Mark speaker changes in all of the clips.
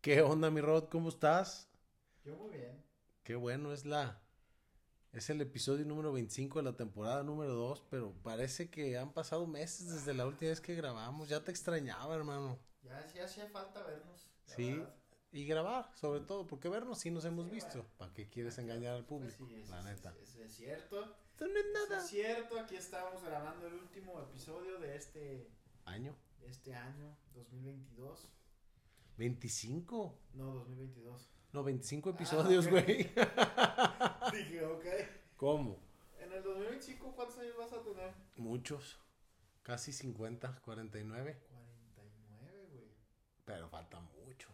Speaker 1: ¿Qué onda, mi Rod? ¿Cómo estás?
Speaker 2: Yo muy bien.
Speaker 1: Qué bueno, es la. Es el episodio número 25 de la temporada número 2, pero parece que han pasado meses desde la última vez que grabamos. Ya te extrañaba, hermano.
Speaker 2: Ya, hacía falta vernos.
Speaker 1: Sí,
Speaker 2: verdad.
Speaker 1: y grabar, sobre todo, porque vernos sí nos hemos
Speaker 2: Sí,
Speaker 1: visto. ¿Para qué quieres engañar al
Speaker 2: Pues
Speaker 1: público?
Speaker 2: sí, es,
Speaker 1: la neta.
Speaker 2: Es, es cierto.
Speaker 1: Esto no es nada.
Speaker 2: Es cierto, aquí estábamos grabando el último episodio de este,
Speaker 1: Año.
Speaker 2: de este año, 2022.
Speaker 1: 25.
Speaker 2: No, 2022.
Speaker 1: No, 25 episodios,
Speaker 2: ok.
Speaker 1: güey.
Speaker 2: Dije, ok.
Speaker 1: ¿Cómo?
Speaker 2: En el 2025, ¿cuántos años vas a tener?
Speaker 1: Muchos. Casi 50, 49.
Speaker 2: 49, güey.
Speaker 1: Pero falta mucho.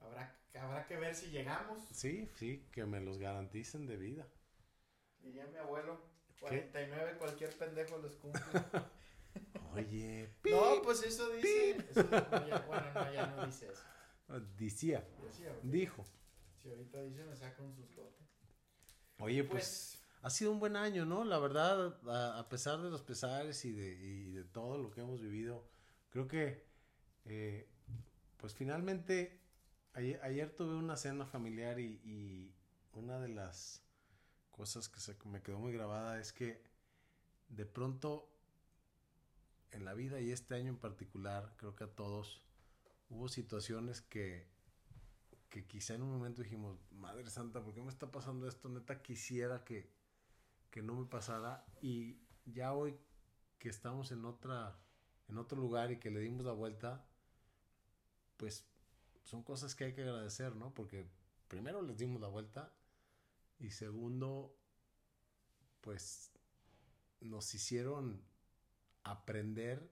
Speaker 2: Habrá, habrá que ver si llegamos.
Speaker 1: Sí, sí, que me los garanticen de vida.
Speaker 2: Diría mi abuelo. 49, cualquier pendejo los cumple.
Speaker 1: Oye,
Speaker 2: no, pues eso dice. Eso, no, ya- bueno, no, ya no dice eso.
Speaker 1: decía, dijo.
Speaker 2: Si ahorita dice, me saca un sustote.
Speaker 1: Oye, pues,
Speaker 2: Pues,
Speaker 1: ha sido un buen año, ¿no? La verdad, a, a pesar de los pesares y de, y de todo lo que hemos vivido, creo que, eh, pues finalmente, ayer, ayer tuve una cena familiar y, y una de las cosas que se me quedó muy grabada es que de pronto en la vida y este año en particular, creo que a todos, hubo situaciones que, que quizá en un momento dijimos, Madre Santa, ¿por qué me está pasando esto? Neta, quisiera que, que no me pasara. Y ya hoy que estamos en otra, en otro lugar y que le dimos la vuelta, pues son cosas que hay que agradecer, ¿no? Porque primero les dimos la vuelta y segundo, pues nos hicieron aprender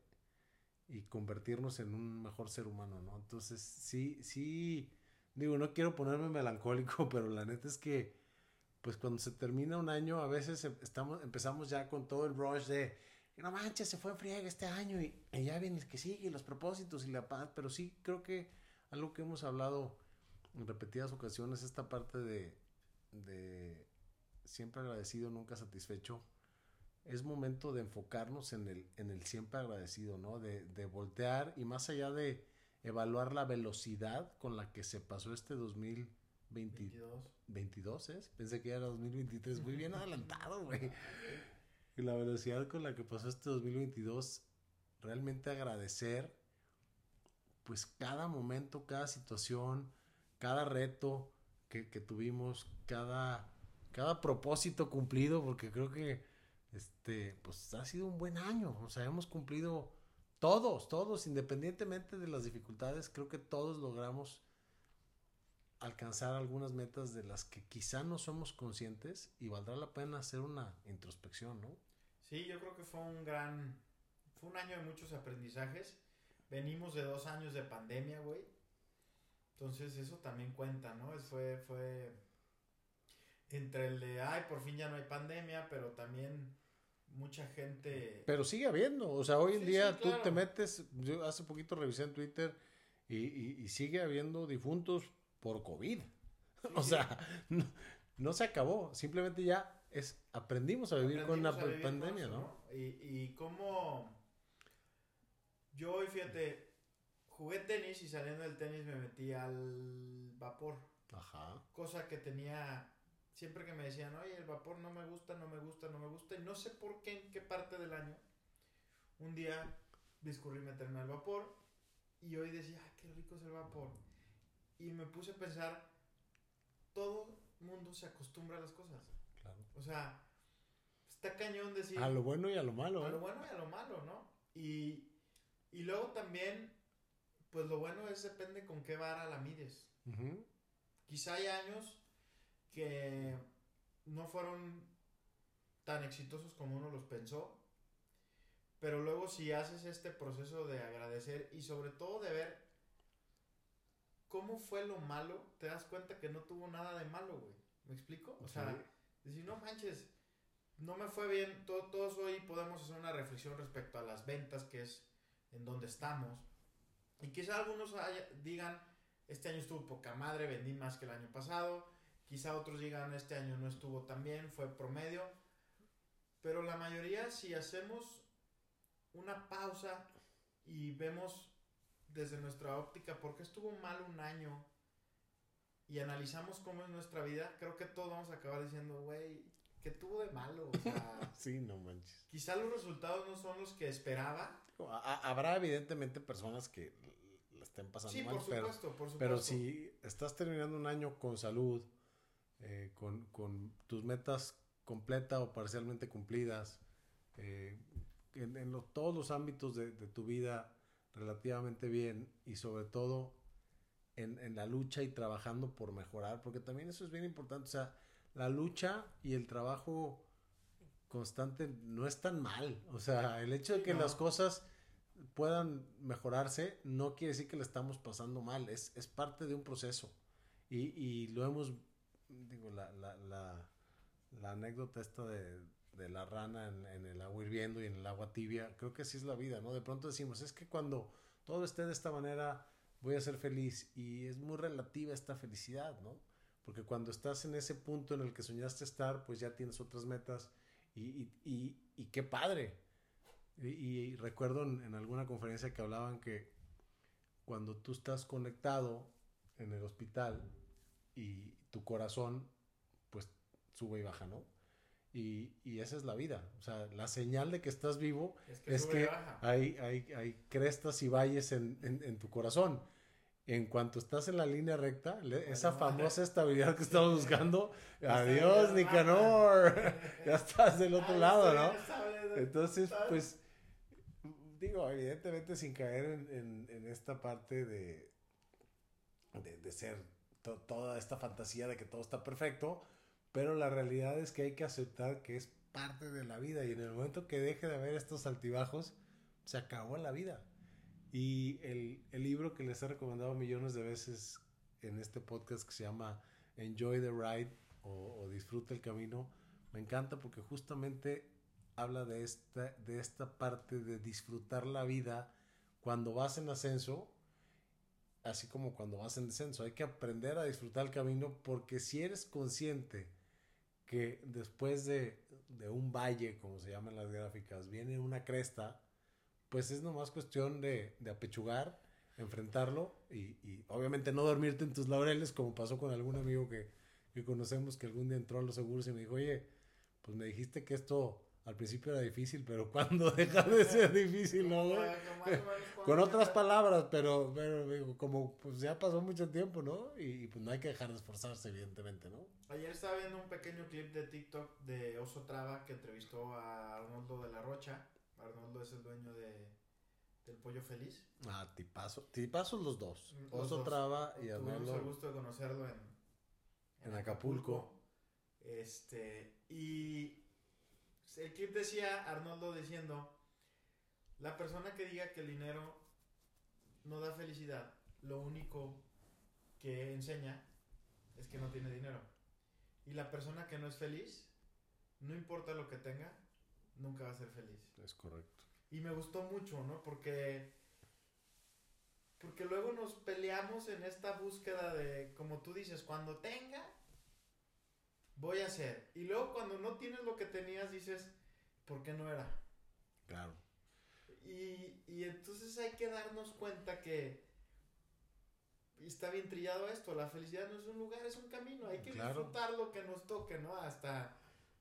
Speaker 1: y convertirnos en un mejor ser humano, ¿no? Entonces, sí, sí, digo, no quiero ponerme melancólico, pero la neta es que, pues cuando se termina un año, a veces em- estamos, empezamos ya con todo el rush de, no manches, se fue en friega este año y, y ya viene el que sigue, los propósitos y la paz, pero sí creo que algo que hemos hablado en repetidas ocasiones, esta parte de, de siempre agradecido, nunca satisfecho, es momento de enfocarnos en el, en el siempre agradecido, ¿no? De, de voltear y más allá de evaluar la velocidad con la que se pasó este 2020,
Speaker 2: 22.
Speaker 1: 22 es, pensé que era 2023, muy bien adelantado, güey. Y la velocidad con la que pasó este 2022, realmente agradecer, pues cada momento, cada situación, cada reto que, que tuvimos, cada, cada propósito cumplido, porque creo que, este, pues ha sido un buen año, o sea, hemos cumplido todos, todos, independientemente de las dificultades, creo que todos logramos alcanzar algunas metas de las que quizá no somos conscientes y valdrá la pena hacer una introspección, ¿no?
Speaker 2: Sí, yo creo que fue un gran. Fue un año de muchos aprendizajes. Venimos de dos años de pandemia, güey. Entonces, eso también cuenta, ¿no? Fue, fue. Entre el de, ay, por fin ya no hay pandemia, pero también mucha gente.
Speaker 1: Pero sigue habiendo, o sea, hoy en
Speaker 2: Sí,
Speaker 1: día
Speaker 2: sí,
Speaker 1: tú te metes, yo hace poquito revisé en Twitter y, y- y sigue habiendo difuntos por COVID. o sea, no, no se acabó, simplemente ya es aprendimos a vivir con la
Speaker 2: con
Speaker 1: pandemia,
Speaker 2: eso,
Speaker 1: ¿no?
Speaker 2: Y, y cómo. Yo hoy, fíjate, jugué tenis y saliendo del tenis me metí al vapor.
Speaker 1: Ajá.
Speaker 2: Cosa que tenía. Siempre que me decían, oye, el vapor no me gusta, no me gusta, no me gusta. Y no sé por qué, en qué parte del año. Un día discurrí meterme al vapor. Y hoy decía, ay, qué rico es el vapor. Y me puse a pensar, todo mundo se acostumbra a las cosas.
Speaker 1: Claro.
Speaker 2: O sea, está cañón decir
Speaker 1: A lo bueno y a lo malo,
Speaker 2: a lo
Speaker 1: ¿eh?
Speaker 2: bueno y a lo malo, ¿no? Y, y luego también, pues lo bueno es depende con qué vara la mides.
Speaker 1: Ujú.
Speaker 2: Quizá hay años que no fueron tan exitosos como uno los pensó, pero luego si haces este proceso de agradecer y sobre todo de ver cómo fue lo malo, te das cuenta que no tuvo nada de malo, güey. ¿Me explico? O sea, decir, no manches, no me fue bien. To- todos hoy podemos hacer una reflexión respecto a las ventas, que es en donde estamos. Y quizá algunos haya- digan, este año estuvo poca madre, vendí más que el año pasado. Quizá otros digan, este año no estuvo tan bien, fue promedio. Pero la mayoría, si hacemos una pausa y vemos desde nuestra óptica, ¿por qué estuvo mal un año? Y analizamos cómo es nuestra vida, creo que todos vamos a acabar diciendo, güey, ¿qué tuvo de malo? O sea,
Speaker 1: sí, no manches.
Speaker 2: Quizá los resultados no son los que esperaba.
Speaker 1: Habrá evidentemente personas que la estén pasando mal, por supuesto, pero, por supuesto. pero si estás terminando un año con salud, eh, con, con, tus metas completa o parcialmente cumplidas, eh, en, todos los ámbitos de, tu vida relativamente bien y sobre todo en, en, la lucha y trabajando por mejorar, porque también eso es bien importante, o sea, la lucha y el trabajo constante no es tan mal, o sea, el hecho de que las cosas puedan mejorarse no quiere decir que le estamos pasando mal, es, es parte de un proceso y, y lo hemos, digo, la, la, la, la anécdota esta de, de la rana en, el agua hirviendo y en el agua tibia, creo que así es la vida, ¿no? De pronto decimos, es que cuando todo esté de esta manera voy a ser feliz y es muy relativa esta felicidad, ¿no? Porque cuando estás en ese punto en el que soñaste estar, pues ya tienes otras metas y, y, y, qué padre. Y, recuerdo en, en, alguna conferencia que hablaban que cuando tú estás conectado en el hospital y tu corazón, pues sube y baja, ¿no? Y, y, esa es la vida. O sea, la señal de que estás vivo es que, hay, hay, hay, crestas y valles en, en, tu corazón. En cuanto estás en la línea recta, esa famosa estabilidad que estamos buscando, adiós Nicanor, ya estás del otro lado, ¿no? Entonces, pues, digo, evidentemente sin caer en, en esta parte de, de, de ser toda esta fantasía de que todo está perfecto, pero la realidad es que hay que aceptar que es parte de la vida y en el momento que deje de haber estos altibajos, se acabó la vida. Y el, el libro que les he recomendado millones de veces en este podcast que se llama Enjoy the Ride o, o Disfruta el Camino, me encanta porque justamente habla de esta, de esta parte de disfrutar la vida cuando vas en ascenso, así como cuando vas en descenso. Hay que aprender a disfrutar el camino porque si eres consciente que después de, de, un valle, como se llaman las gráficas, viene una cresta, pues es nomás cuestión de, de apechugar, enfrentarlo y, y, obviamente no dormirte en tus laureles, como pasó con algún amigo que, que conocemos que algún día entró a los seguros y me dijo, oye, pues me dijiste que esto al principio era difícil, pero cuando deja de ser difícil, ¿no, Con otras palabras, pero, pero como pues ya pasó mucho tiempo, ¿no? Y, pues no hay que dejar de esforzarse, evidentemente, ¿no?
Speaker 2: Ayer estaba viendo un pequeño clip de TikTok de Oso Traba que entrevistó a Arnoldo de la Rocha. Arnoldo es el dueño de, del Pollo Feliz.
Speaker 1: Ah, tipazo. Tipazos los dos. Oso Traba y Arnoldo.
Speaker 2: Tuvimos el gusto de conocerlo en,
Speaker 1: en, Acapulco.
Speaker 2: Este, y el clip decía Arnoldo diciendo, la persona que diga que el dinero no da felicidad, lo único que enseña es que no tiene dinero. Y la persona que no es feliz, no importa lo que tenga, nunca va a ser feliz.
Speaker 1: Es correcto.
Speaker 2: Y me gustó mucho, ¿no? Porque porque luego nos peleamos en esta búsqueda de, como tú dices, cuando tenga, voy a hacer. Y luego cuando no tienes lo que tenías, dices, ¿por qué no era?
Speaker 1: Claro.
Speaker 2: Y, y entonces hay que darnos cuenta que está bien trillado esto, la felicidad no es un lugar, es un camino, hay que disfrutar lo que nos toque, ¿no? Hasta,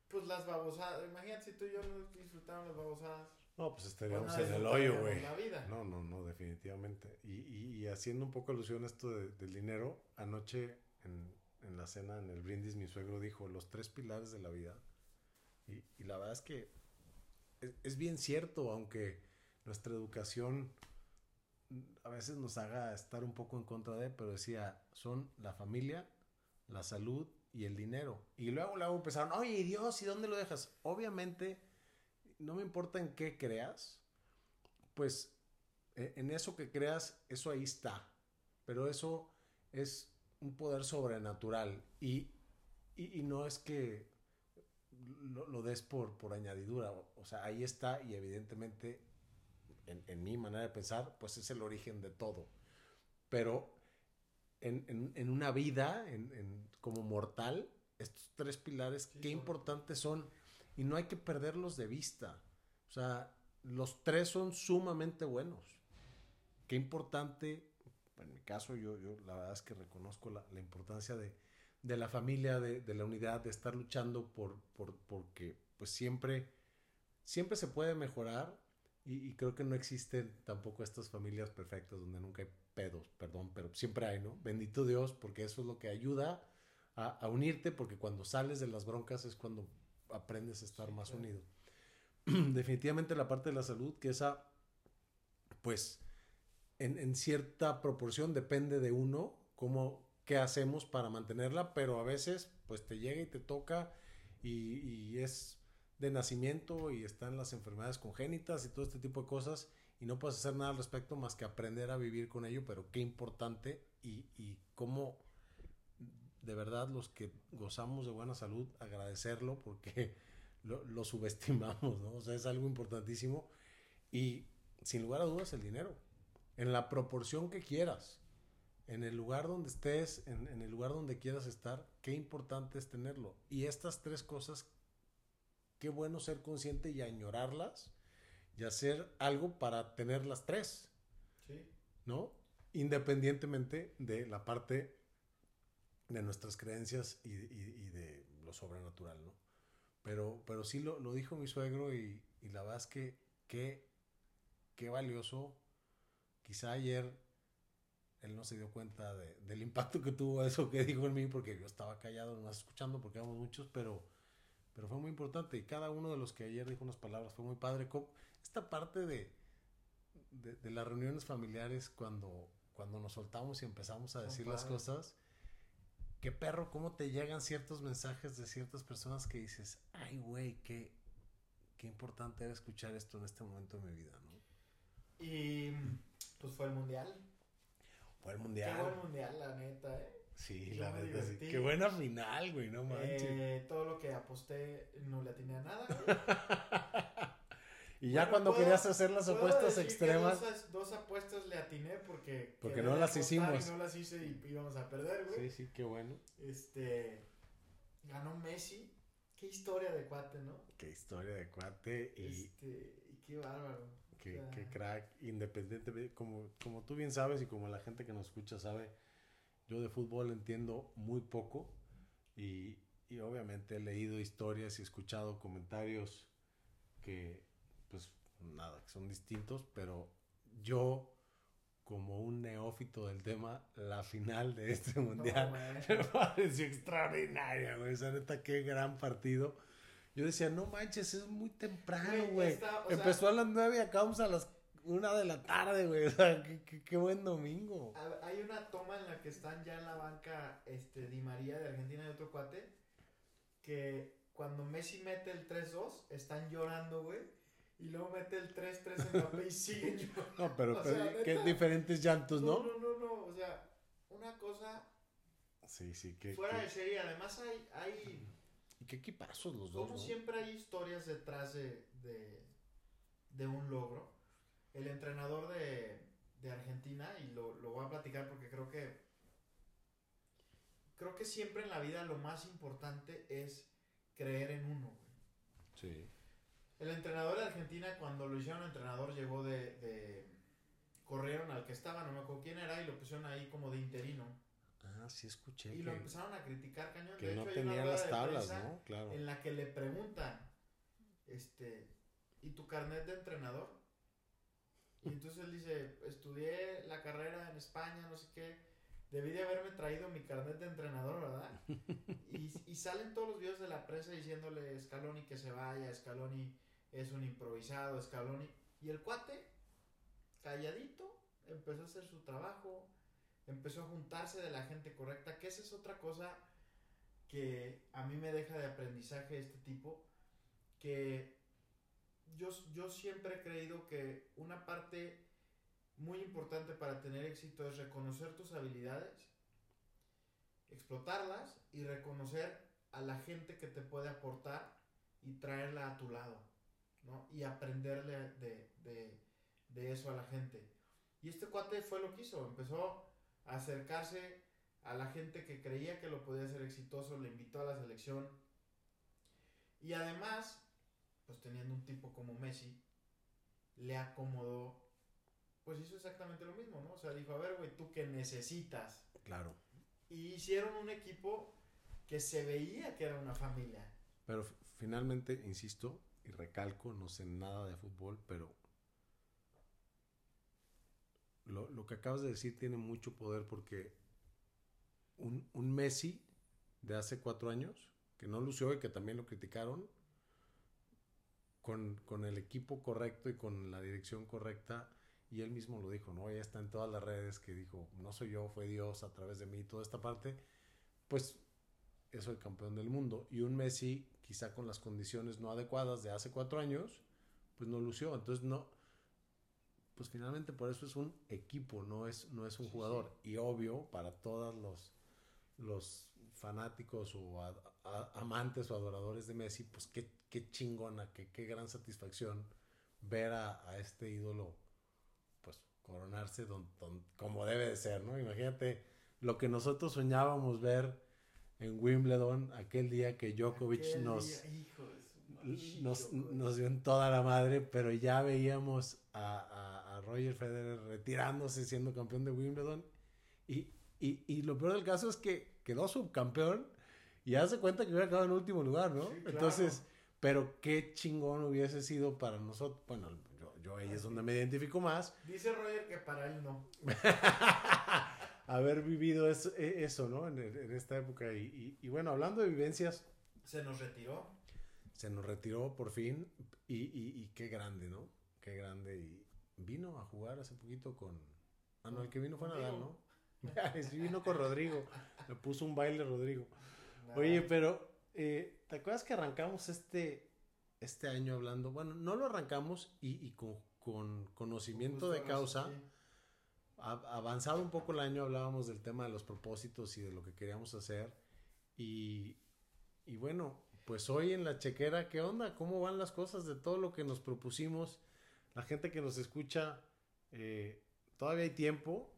Speaker 2: pues las babosadas, imagínate si tú y yo no disfrutáramos las babosadas.
Speaker 1: No, pues estaríamos en el hoyo, güey. No, no, no, definitivamente. Y, y, y, haciendo un poco alusión a esto del dinero, anoche en, en la cena, en el brindis, mi suegro dijo los tres pilares de la vida. Y, la verdad es que es, es, bien cierto, aunque nuestra educación a veces nos haga estar un poco en contra de, pero decía, son la familia, la salud y el dinero. Y luego, luego empezaron, oye Dios, ¿y dónde lo dejas? Obviamente, no me importa en qué creas, pues e, en eso que creas, eso ahí está. Pero eso es un poder sobrenatural y, y, y no es que lo, lo, des por, por añadidura, o sea, ahí está y evidentemente en, en, mi manera de pensar, pues es el origen de todo. Pero en, en, en una vida, como mortal, estos tres pilares, sí, qué son. importantes son y no hay que perderlos de vista. O sea, los tres son sumamente buenos. qué importante, en mi caso yo, yo la verdad es que reconozco la, la importancia de, de, la familia, de, de, la unidad, de estar luchando por, por, porque pues siempre, siempre se puede mejorar y, y, creo que no existen tampoco estas familias perfectas donde nunca hay pedos, perdón, pero siempre hay, ¿no? Bendito Dios, porque eso es lo que ayuda a, a unirte, porque cuando sales de las broncas es cuando aprendes a estar sí, más claro. unido. Definitivamente la parte de la salud, que esa, pues, en, en, cierta proporción depende de uno, cómo, qué hacemos para mantenerla, pero a veces, pues, te llega y te toca y, y es de nacimiento y están las enfermedades congénitas y todo este tipo de cosas y no puedes hacer nada al respecto más que aprender a vivir con ello, pero qué importante y, y cómo de verdad los que gozamos de buena salud agradecerlo porque lo, lo, subestimamos, ¿no? O sea, es algo importantísimo y sin lugar a dudas el dinero, en la proporción que quieras, en el lugar donde estés, en, en el lugar donde quieras estar, qué importante es tenerlo. Y estas tres cosas, qué bueno ser consciente y añorarlas y hacer algo para tener las tres.
Speaker 2: Sí.
Speaker 1: ¿No? Independientemente de la parte de nuestras creencias y, y, y de lo sobrenatural, ¿no? Pero, pero sí lo, lo dijo mi suegro y, y, la verdad es que qué, qué valioso. Quizá ayer él no se dio cuenta de, del impacto que tuvo eso que dijo en mí porque yo estaba callado, no escuchando porque éramos muchos, pero, pero fue muy importante y cada uno de los que ayer dijo unas palabras fue muy padre. Esta parte de, de, de las reuniones familiares cuando, cuando nos soltamos y empezamos a decir las cosas qué perro, cómo te llegan ciertos mensajes de ciertas personas que dices, ay, güey, qué, qué importante era escuchar esto en este momento de mi vida, ¿no?
Speaker 2: Y pues fue el mundial.
Speaker 1: Fue el mundial.
Speaker 2: Qué buen mundial, la neta, ¿eh?
Speaker 1: Sí, Yo la neta, sí. Qué buena final, güey, no manches.
Speaker 2: Eh, todo lo que aposté no le atiné a nada, güey.
Speaker 1: Y ya bueno, cuando puedo, querías hacer las apuestas extremas.
Speaker 2: Dos, dos, apuestas le atiné porque.
Speaker 1: Porque no las hicimos.
Speaker 2: Y no las hice y íbamos a perder, güey.
Speaker 1: Sí, sí, qué bueno.
Speaker 2: Este. Ganó Messi. Qué historia de cuate, ¿no?
Speaker 1: Qué historia de cuate. Y.
Speaker 2: Este. Y qué bárbaro.
Speaker 1: Qué crack. Independientemente. Como, como tú bien sabes y como la gente que nos escucha sabe, yo de fútbol entiendo muy poco. Y, y obviamente he leído historias y escuchado comentarios que pues nada, que son distintos, pero yo como un neófito del tema, la final de este mundial no, me pareció extraordinaria, güey. O sea, neta, qué gran partido. Yo decía, no manches, es muy temprano, güey. Empezó sea, a las nueve y acabamos a las una de la tarde, güey. O sea, qué, qué, qué, buen domingo.
Speaker 2: Hay una toma en la que están ya en la banca este, Di María de Argentina y otro cuate. Que cuando Messi mete el 3-2, están llorando, güey y luego mete el 3-3 en papel y sigue yo.
Speaker 1: No, pero, pero sea, qué diferentes llantos, ¿no?
Speaker 2: No, no, no, o sea, una cosa
Speaker 1: sí, sí, que,
Speaker 2: fuera
Speaker 1: que...
Speaker 2: de serie. Además hay, hay...
Speaker 1: ¿Y qué equipazos los dos,
Speaker 2: Como ¿no? siempre hay historias detrás de, de, de un logro. El entrenador de, de Argentina, y lo, lo voy a platicar porque creo que creo que siempre en la vida lo más importante es creer en uno, güey.
Speaker 1: Sí.
Speaker 2: El entrenador de Argentina, cuando lo hicieron entrenador, llegó de, de, Corrieron al que estaba, no me acuerdo quién era, y lo pusieron ahí como de interino.
Speaker 1: Ah, sí escuché.
Speaker 2: Y que, lo empezaron a criticar de
Speaker 1: no
Speaker 2: hecho,
Speaker 1: tenía las tablas, ¿no? Claro.
Speaker 2: En la que le preguntan, este, ¿y tu carnet de entrenador? Y entonces él dice, estudié la carrera en España, no sé qué. Debí de haberme traído mi carnet de entrenador, ¿verdad? y, y, salen todos los videos de la prensa diciéndole Scaloni que se vaya, Scaloni es un improvisado, Scaloni. Y el cuate, calladito, empezó a hacer su trabajo, empezó a juntarse de la gente correcta, que esa es otra cosa que a mí me deja de aprendizaje este tipo, que yo, yo siempre he creído que una parte muy importante para tener éxito es reconocer tus habilidades, explotarlas y reconocer a la gente que te puede aportar y traerla a tu lado. ¿no? Y aprenderle de, de, de eso a la gente. Y este cuate fue lo que hizo, empezó a acercarse a la gente que creía que lo podía hacer exitoso, le invitó a la selección. Y además, pues teniendo un tipo como Messi, le acomodó pues hizo exactamente lo mismo, ¿no? O sea, dijo, a ver, güey, tú qué necesitas.
Speaker 1: Claro.
Speaker 2: Y hicieron un equipo que se veía que era una familia.
Speaker 1: Pero finalmente, insisto y recalco, no sé nada de fútbol, pero lo, lo que acabas de decir tiene mucho poder porque un, un Messi de hace cuatro años, que no lució y que también lo criticaron, con, con, el equipo correcto y con la dirección correcta, y él mismo lo dijo, ¿no? Ya está en todas las redes que dijo, no soy yo, fue Dios a través de mí, toda esta parte, pues es el campeón del mundo. Y un Messi, quizá con las condiciones no adecuadas de hace cuatro años, pues no lució. Entonces no, pues finalmente por eso es un equipo, no es, no es un jugador. Y obvio, para todos los, los fanáticos o a, a, amantes o adoradores de Messi, pues qué, qué chingona, qué, qué gran satisfacción ver a, a, este ídolo pues coronarse don, don, como debe de ser, ¿no? Imagínate lo que nosotros soñábamos ver en Wimbledon aquel día que Djokovic aquel nos, día, nos, nos, dio en toda la madre, pero ya veíamos a, a, a Roger Federer retirándose siendo campeón de Wimbledon y, y, y lo peor del caso es que quedó subcampeón y hace cuenta que hubiera quedado en último lugar, ¿no? Sí, claro. Entonces, pero qué chingón hubiese sido para nosotros. Bueno, yo, yo ahí es donde me identifico más.
Speaker 2: Dice Roger que para él no.
Speaker 1: Haber vivido eso, eso ¿no? En, en esta época. Y, y, y, bueno, hablando de vivencias.
Speaker 2: Se nos retiró.
Speaker 1: Se nos retiró por fin. Y, y qué grande, ¿no? Qué grande. Y vino a jugar hace poquito con. Ah, no, el que vino fue Nadal, ¿no? sí, vino con Rodrigo. Me puso un baile Rodrigo. No. Oye, pero eh, ¿te acuerdas que arrancamos este, este año hablando? Bueno, no lo arrancamos y, y con, con, conocimiento de causa. Sí. Avanzado un poco el año hablábamos del tema de los propósitos y de lo que queríamos hacer. Y, y bueno, pues hoy en la chequera, ¿qué onda? ¿Cómo van las cosas de todo lo que nos propusimos? La gente que nos escucha, eh, todavía hay tiempo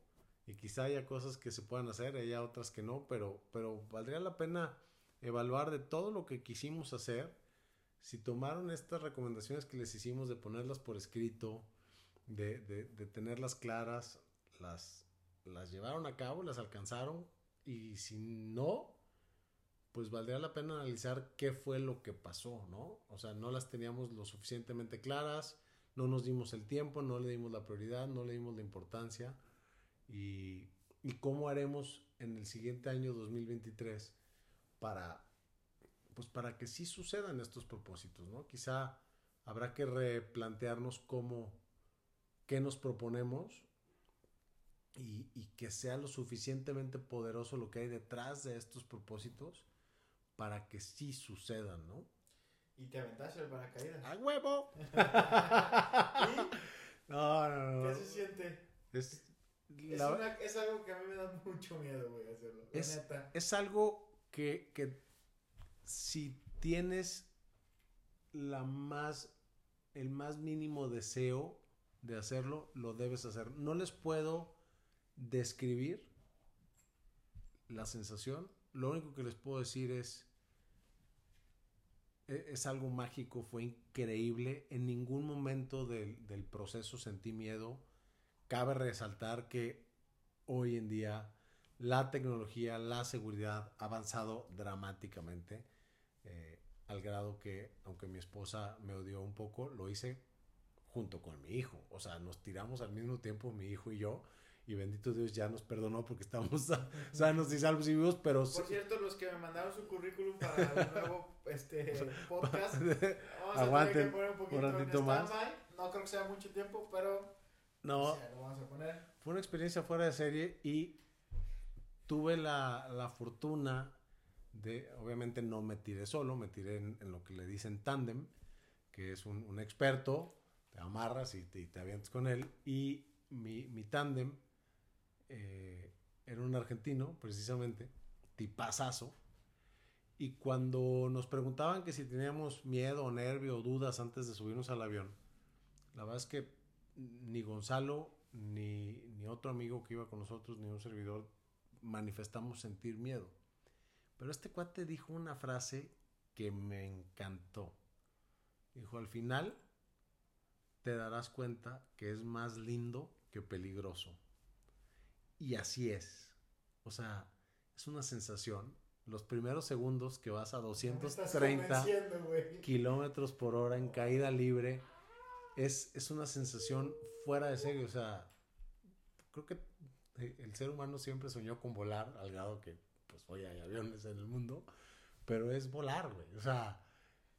Speaker 1: y quizá haya cosas que se puedan hacer, haya otras que no, pero, pero valdría la pena evaluar de todo lo que quisimos hacer, si tomaron estas recomendaciones que les hicimos de ponerlas por escrito, de, de, de tenerlas claras, las, las llevaron a cabo, las alcanzaron y si no, pues valdría la pena analizar qué fue lo que pasó, ¿no? O sea, no las teníamos lo suficientemente claras, no nos dimos el tiempo, no le dimos la prioridad, no le dimos la importancia y, y cómo haremos en el siguiente año 2023 para pues para que sí sucedan estos propósitos, ¿no? Quizá habrá que replantearnos cómo qué nos proponemos y, y, que sea lo suficientemente poderoso lo que hay detrás de estos propósitos para que sí sucedan, ¿no?
Speaker 2: Y te aventaste el paracaídas.
Speaker 1: ¡A huevo! no, no, no.
Speaker 2: ¿Qué se siente?
Speaker 1: Es,
Speaker 2: es, la... una, es, algo que a mí me da mucho miedo, güey, hacerlo.
Speaker 1: Es,
Speaker 2: neta.
Speaker 1: es algo que, que si tienes la más, el más mínimo deseo de hacerlo, lo debes hacer. No les puedo describir la sensación. Lo único que les puedo decir es, e, es algo mágico, fue increíble. En ningún momento del, del proceso sentí miedo. Cabe resaltar que hoy en día la tecnología, la seguridad ha avanzado dramáticamente. Eh, al grado que, aunque mi esposa me odió un poco, lo hice junto con mi hijo. O sea, nos tiramos al mismo tiempo, mi hijo y yo, y bendito Dios ya nos perdonó porque estamos sanos y salvos y vivos, pero...
Speaker 2: Por cierto, los que me mandaron su currículum para el nuevo este, podcast, vamos a tener que poner un poquito
Speaker 1: un ratito
Speaker 2: en
Speaker 1: más.
Speaker 2: No creo que sea mucho tiempo, pero...
Speaker 1: No,
Speaker 2: vamos a poner.
Speaker 1: fue una experiencia fuera de serie y tuve la, la fortuna de, obviamente no me tiré solo, me tiré en, en lo que le dicen tándem, que es un, un, experto, te amarras y te, y te avientas con él, y mi, mi tándem eh, era un argentino, precisamente, tipazazo, y cuando nos preguntaban que si teníamos miedo, nervio o dudas antes de subirnos al avión, la verdad es que ni Gonzalo, ni, ni otro amigo que iba con nosotros, ni un servidor, manifestamos sentir miedo. Pero este cuate dijo una frase que me encantó. Dijo, al final te darás cuenta que es más lindo que peligroso. Y así es. O sea, es una sensación. Los primeros segundos que vas a 230 kilómetros por hora en caída libre es, es una sensación fuera de serio. O sea, creo que el ser humano siempre soñó con volar, al grado que, pues hoy hay aviones en el mundo, pero es volar, güey. O sea,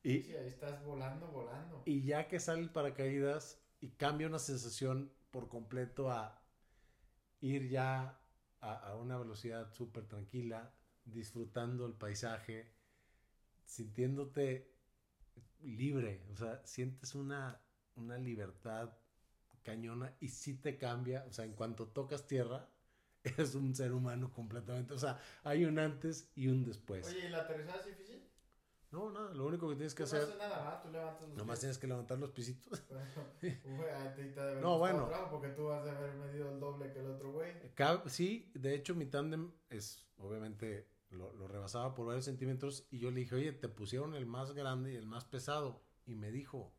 Speaker 2: y, sí, ahí estás volando, volando.
Speaker 1: Y ya que sale el paracaídas y cambia una sensación por completo a ir ya a, una velocidad súper tranquila, disfrutando el paisaje, sintiéndote libre, o sea, sientes una, una libertad cañona y sí te cambia, o sea, en cuanto tocas tierra, eres un ser humano completamente, o sea, hay un antes y un después.
Speaker 2: Oye, ¿y la aterrizada es difícil?
Speaker 1: No, nada, lo único que tienes que hacer.
Speaker 2: No nada, ¿va? Tú levantas los
Speaker 1: Nomás tienes que levantar los pisitos.
Speaker 2: no, bueno. Porque tú vas a haber medido el doble que el otro güey.
Speaker 1: Sí, de hecho, mi tándem es, obviamente, lo, lo, rebasaba por varios centímetros. Y yo le dije, oye, te pusieron el más grande y el más pesado. Y me dijo,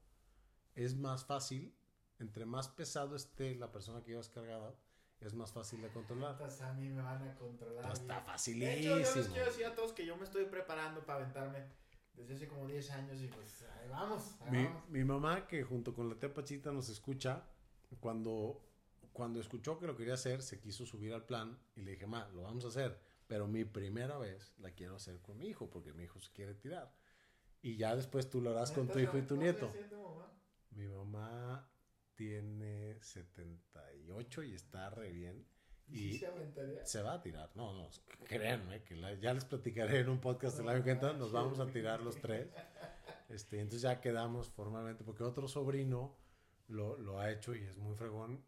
Speaker 1: es más fácil, entre más pesado esté la persona que llevas cargada, es más fácil de controlar.
Speaker 2: Entonces a mí me van a controlar.
Speaker 1: Pues está facilísimo. De
Speaker 2: hecho, yo les quiero decir a todos que yo me estoy preparando para aventarme desde hace como 10 años y pues ahí vamos.
Speaker 1: mi, mi, mamá, que junto con la tía Pachita nos escucha, cuando, cuando escuchó que lo quería hacer, se quiso subir al plan y le dije, ma, lo vamos a hacer, pero mi primera vez la quiero hacer con mi hijo porque mi hijo se quiere tirar. Y ya después tú lo harás con tu hijo y tu nieto. Mi mamá tiene 78 y está re bien.
Speaker 2: Y
Speaker 1: se, va a tirar. No, no, créanme que ya les platicaré en un podcast del año que entra, nos vamos a tirar los tres. Este, entonces ya quedamos formalmente, porque otro sobrino lo, lo ha hecho y es muy fregón.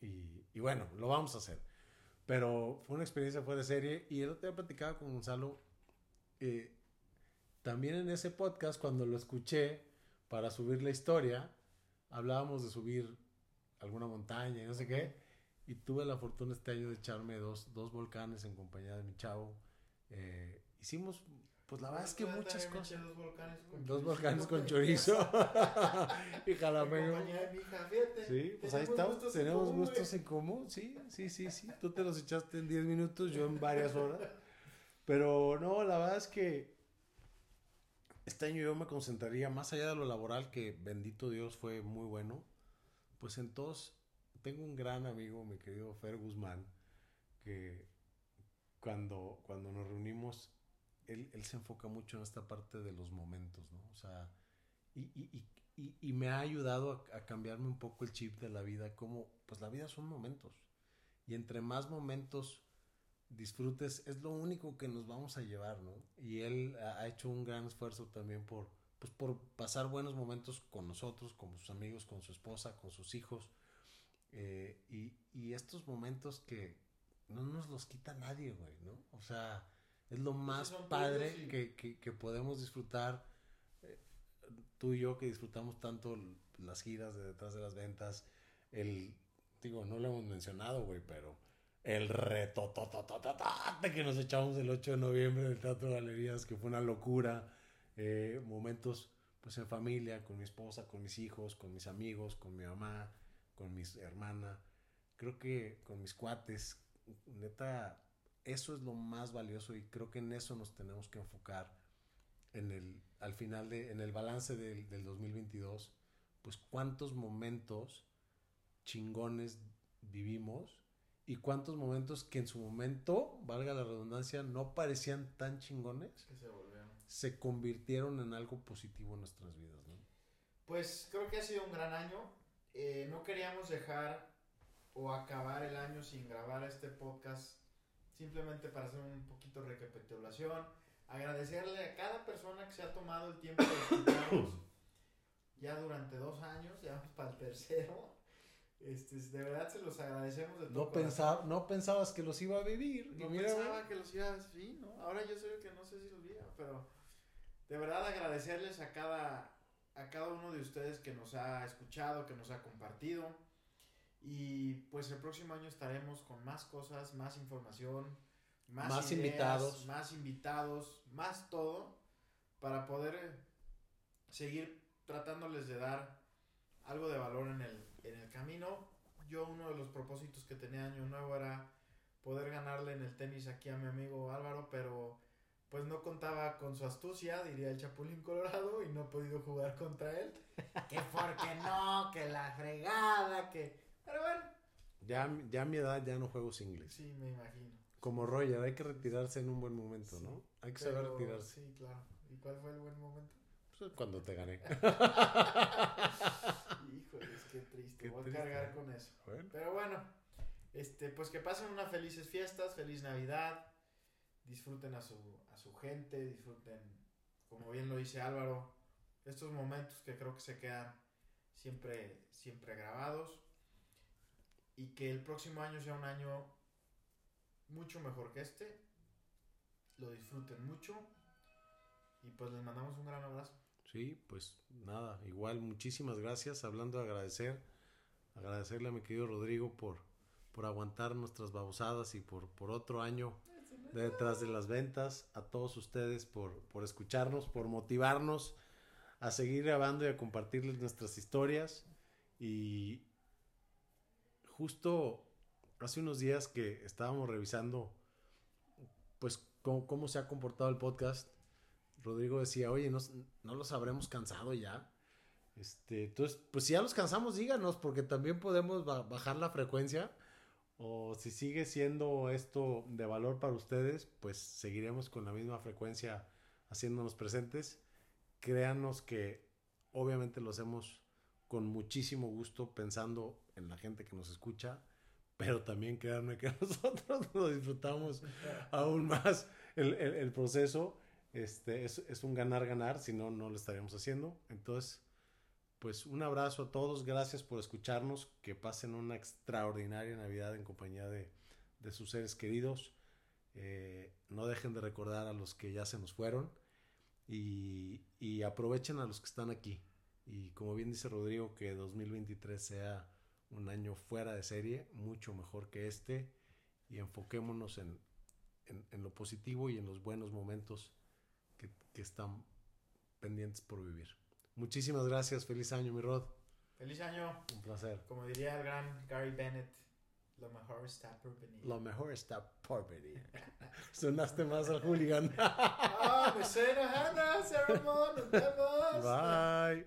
Speaker 1: Y, y, bueno, lo vamos a hacer. Pero fue una experiencia fuera de serie. Y el otro día platicaba con Gonzalo. Eh, también en ese podcast, cuando lo escuché para subir la historia, hablábamos de subir alguna montaña y no sé qué. Y tuve la fortuna este año de echarme dos, dos volcanes en compañía de mi chavo. Eh, hicimos, pues la verdad es que muchas cosas.
Speaker 2: Dos volcanes con
Speaker 1: dos chorizo. Volcanes con chorizo. y jalapeño. Sí, pues ahí estamos. Tenemos gustos en común. Sí, sí, sí, sí. Tú te los echaste en 10 minutos, yo en varias horas. Pero no, la verdad es que este año yo me concentraría más allá de lo laboral, que bendito Dios fue muy bueno. Pues en todos tengo un gran amigo, mi querido Fer Guzmán, que cuando, cuando nos reunimos, él, él se enfoca mucho en esta parte de los momentos, ¿no? O sea, y, y, y, y me ha ayudado a, cambiarme un poco el chip de la vida, como, pues la vida son momentos. Y entre más momentos disfrutes, es lo único que nos vamos a llevar, ¿no? Y él ha hecho un gran esfuerzo también por, pues por pasar buenos momentos con nosotros, con sus amigos, con su esposa, con sus hijos eh, y, y, estos momentos que no nos los quita nadie, güey, ¿no? O sea, es lo más padre que, que, que, podemos disfrutar. Eh, tú y yo que disfrutamos tanto las giras de detrás de las ventas, el, digo, no lo hemos mencionado, güey, pero el reto que nos echamos el 8 de noviembre del Teatro Galerías, que fue una locura. Eh, momentos pues en familia, con mi esposa, con mis hijos, con mis amigos, con mi mamá, con mis hermanas, creo que con mis cuates, neta, eso es lo más valioso y creo que en eso nos tenemos que enfocar en el, al final de, en el balance del, del 2022, pues cuántos momentos chingones vivimos y cuántos momentos que en su momento, valga la redundancia, no parecían tan chingones,
Speaker 2: se,
Speaker 1: se convirtieron en algo positivo en nuestras vidas, ¿no?
Speaker 2: Pues creo que ha sido un gran año. Eh, no queríamos dejar o acabar el año sin grabar este podcast simplemente para hacer un poquito de recapitulación, agradecerle a cada persona que se ha tomado el tiempo de escucharnos ya durante dos años, ya vamos para el tercero. Este, de verdad se los agradecemos de todo.
Speaker 1: No, pensaba, no pensabas que los iba a vivir.
Speaker 2: No pensaba que los iba a vivir, ¿no? Ahora yo sé que no sé si los vi, pero de verdad agradecerles a cada a cada uno de ustedes que nos ha escuchado, que nos ha compartido. Y pues el próximo año estaremos con más cosas, más información, más, invitados. Más invitados, más todo, para poder seguir tratándoles de dar algo de valor en el, en el camino. yo uno de los propósitos que tenía año nuevo era poder ganarle en el tenis aquí a mi amigo Álvaro, pero pues no contaba con su astucia, diría el Chapulín Colorado, y no he podido jugar contra él. que porque no, que la fregada, que... Pero bueno.
Speaker 1: Ya, ya a mi edad ya no juego singles.
Speaker 2: Sí, me imagino.
Speaker 1: Como Roger, hay que retirarse en un buen momento, ¿no? Hay que saber retirarse.
Speaker 2: Sí, claro. ¿Y cuál fue el buen momento?
Speaker 1: Pues, cuando te gané.
Speaker 2: Híjole, es que triste.
Speaker 1: Qué
Speaker 2: Voy
Speaker 1: triste.
Speaker 2: a cargar con eso.
Speaker 1: Bueno,
Speaker 2: Pero bueno, este, pues que pasen unas felices fiestas, feliz Navidad, disfruten a su, a su gente, disfruten, como bien lo dice Álvaro, estos momentos que creo que se quedan siempre, siempre grabados y que el próximo año sea un año mucho mejor que este, lo disfruten mucho y pues les mandamos un gran abrazo.
Speaker 1: Sí, pues nada, igual muchísimas gracias. Hablando de agradecer, agradecerle a mi querido Rodrigo por, por aguantar nuestras babosadas y por, por otro año de detrás de las ventas, a todos ustedes por, por escucharnos, por motivarnos a seguir grabando y a compartirles nuestras historias. Y justo hace unos días que estábamos revisando, pues, cómo se ha comportado el podcast, Rodrigo decía, oye, ¿no, no los habremos cansado ya? Este, entonces, pues si ya los cansamos, díganos, porque también podemos ba- bajar la frecuencia. O si sigue siendo esto de valor para ustedes, pues seguiremos con la misma frecuencia haciéndonos presentes. Créanos que obviamente lo hacemos con muchísimo gusto pensando en la gente que nos escucha, pero también créanme que nosotros lo disfrutamos aún más el, el- el proceso. Este, es, es un ganar-ganar, si no, no lo estaríamos haciendo. Entonces, pues un abrazo a todos, gracias por escucharnos, que pasen una extraordinaria Navidad en compañía de, de sus seres queridos. Eh, no dejen de recordar a los que ya se nos fueron y, y aprovechen a los que están aquí. Y como bien dice Rodrigo, que 2023 sea un año fuera de serie, mucho mejor que este, y enfoquémonos en, en, en lo positivo y en los buenos momentos que, que están pendientes por vivir. Muchísimas gracias, feliz año, mi Rod.
Speaker 2: Feliz año,
Speaker 1: Un placer.
Speaker 2: como diría el gran Gary Bennett, lo mejor está por venir.
Speaker 1: Lo mejor está por venir. Sonaste más al hooligan.
Speaker 2: Ah, me suena Hannah, nos vemos.
Speaker 1: Bye.